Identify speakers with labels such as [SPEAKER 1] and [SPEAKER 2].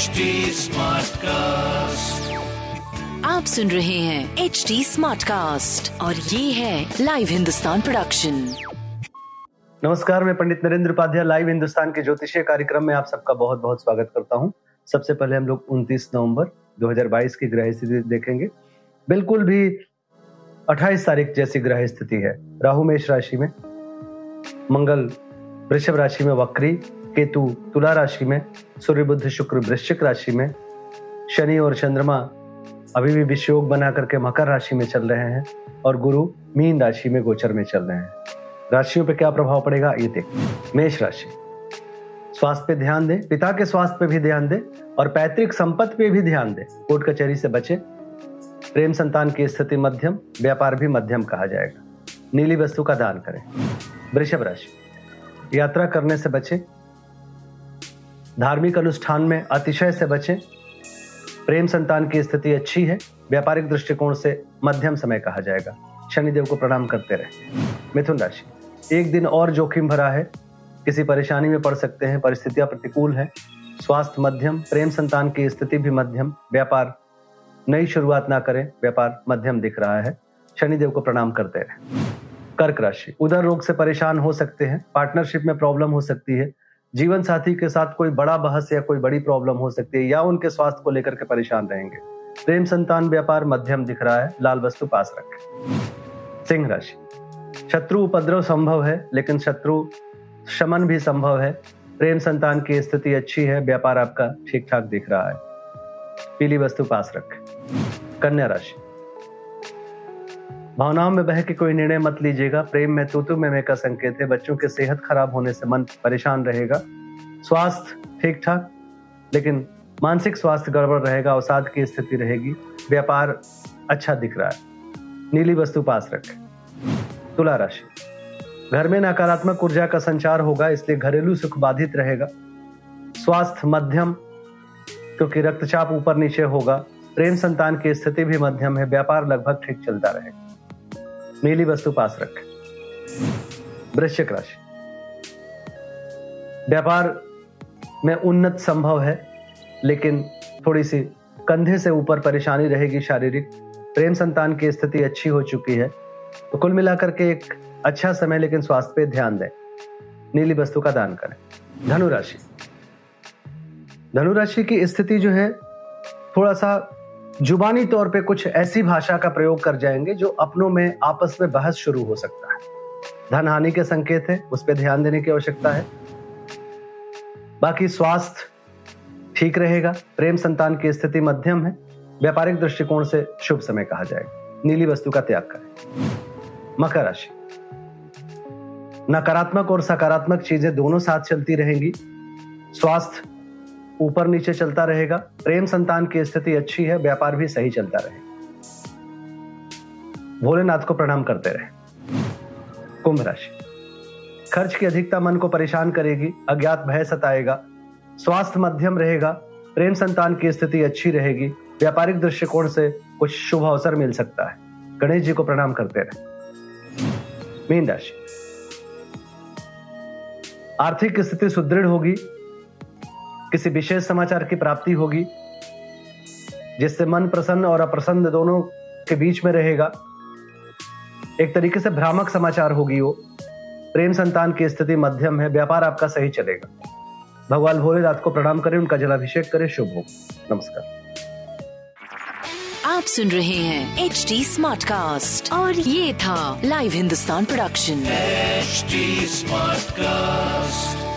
[SPEAKER 1] HD Smartcast.
[SPEAKER 2] आप सुन रहे हैं एच डी स्मार्ट कास्ट और ये है लाइव हिंदुस्तान प्रोडक्शन
[SPEAKER 3] नमस्कार मैं पंडित नरेंद्र उपाध्याय लाइव हिंदुस्तान के ज्योतिषीय कार्यक्रम में आप सबका बहुत बहुत स्वागत करता हूँ। सबसे पहले हम लोग 29 नवंबर 2022 की ग्रह स्थिति देखेंगे। बिल्कुल भी 28 तारीख जैसी ग्रह स्थिति है। राहु मेष राशि में मंगल वृषभ राशि में वक्री केतु तुला राशि में सूर्य बुद्ध शुक्र वृश्चिक राशि में, शनि और चंद्रमा अभी भी विषयोग बना करके मकर राशि में चल रहे हैं और गुरु मीन राशि में गोचर में चल रहे हैं। राशियों पे क्या प्रभाव पड़ेगा? ये देख, मेष राशि। स्वास्थ्य पे ध्यान दें, पिता के स्वास्थ्य पे भी ध्यान दें और पैतृक संपत्ति पे भी ध्यान दें। कोर्ट कचहरी से बचे। प्रेम संतान की स्थिति मध्यम, व्यापार भी मध्यम कहा जाएगा। नीली वस्तु का दान करें। वृषभ राशि। यात्रा करने से बचे। धार्मिक अनुष्ठान में अतिशय से बचें। प्रेम संतान की स्थिति अच्छी है। व्यापारिक दृष्टिकोण से मध्यम समय कहा जाएगा। शनिदेव को प्रणाम करते रहे। मिथुन राशि। एक दिन और जोखिम भरा है। किसी परेशानी में पड़ सकते हैं। परिस्थितियाँ प्रतिकूल है। स्वास्थ्य मध्यम, प्रेम संतान की स्थिति भी मध्यम। व्यापार नई शुरुआत ना करें। व्यापार मध्यम दिख रहा है। शनिदेव को प्रणाम करते रहे। कर्क राशि। उधर रोग से परेशान हो सकते हैं। पार्टनरशिप में प्रॉब्लम हो सकती है। जीवन साथी के साथ कोई बड़ा बहस या कोई बड़ी प्रॉब्लम हो सकती है, या उनके स्वास्थ्य को लेकर के परेशान रहेंगे। प्रेम संतान व्यापार मध्यम दिख रहा है, लाल वस्तु पास रखें। सिंह राशि। शत्रु उपद्रव संभव है, लेकिन शत्रु शमन भी संभव है। प्रेम संतान की स्थिति अच्छी है, व्यापार आपका ठीक ठाक दिख रहा है। पीली वस्तु पास रखें। कन्या राशि। भावनाओं में बह के कोई निर्णय मत लीजिएगा। प्रेम में तू में मैं का संकेत है। बच्चों के सेहत खराब होने से मन परेशान रहेगा। स्वास्थ्य ठीक ठाक लेकिन मानसिक स्वास्थ्य गड़बड़ रहेगा, अवसाद की स्थिति रहेगी। व्यापार अच्छा दिख रहा है। नीली वस्तु पास रखें। तुला राशि। घर में नकारात्मक ऊर्जा का संचार होगा, इसलिए घरेलू सुख बाधित रहेगा। स्वास्थ्य मध्यम, क्योंकि रक्तचाप ऊपर नीचे होगा। प्रेम संतान की स्थिति भी मध्यम है। व्यापार लगभग ठीक चलता रहेगा। नीली वस्तु पास रखें। वृश्चिक राशि। व्यापार में उन्नत संभव है, लेकिन थोड़ी सी कंधे से ऊपर परेशानी रहेगी शारीरिक। प्रेम संतान की स्थिति अच्छी हो चुकी है। तो कुल मिलाकर के एक अच्छा समय, लेकिन स्वास्थ्य पे ध्यान दें। नीली वस्तु का दान करें। धनुराशि धनुराशि की स्थिति जो है, थोड़ा सा जुबानी तौर पे कुछ ऐसी भाषा का प्रयोग कर जाएँगे जो अपनों में, आपस में बहस शुरू हो सकता है। धन हानि के संकेत है, उस पर ध्यान देने की आवश्यकता है। बाकी स्वास्थ्य ठीक रहेगा, प्रेम संतान की स्थिति मध्यम है, व्यापारिक दृष्टिकोण से शुभ समय कहा जाएगा। नीली वस्तु का त्याग करें। मकर राशि। नकारात्मक और सकारात्मक चीज़ें दोनों साथ चलती रहेंगी। स्वास्थ्य ऊपर नीचे चलता रहेगा। प्रेम संतान की स्थिति अच्छी है, व्यापार भी सही चलता रहे भोलेनाथ को प्रणाम करते रहे। कुंभ राशि। खर्च की अधिकता मन को परेशान करेगी, अज्ञात भय सताएगा, स्वास्थ्य मध्यम रहेगा, प्रेम संतान की स्थिति अच्छी रहेगी, व्यापारिक दृष्टिकोण से कुछ शुभ अवसर मिल सकता है। गणेश जी को प्रणाम करते रहे। मीन राशि। आर्थिक स्थिति सुदृढ़ होगी किसी विशेष समाचार की प्राप्ति होगी जिससे मन प्रसन्न और अप्रसन्न दोनों के बीच में रहेगा। एक तरीके से भ्रामक समाचार होगी वो। प्रेम संतान की स्थिति मध्यम है व्यापार आपका सही चलेगा। भगवान भोलेनाथ को प्रणाम करें उनका जलाभिषेक करें शुभ हो। नमस्कार।
[SPEAKER 2] आप सुन रहे हैं एच डी स्मार्ट कास्ट और ये था live Hindustan production
[SPEAKER 1] HD Smartcast.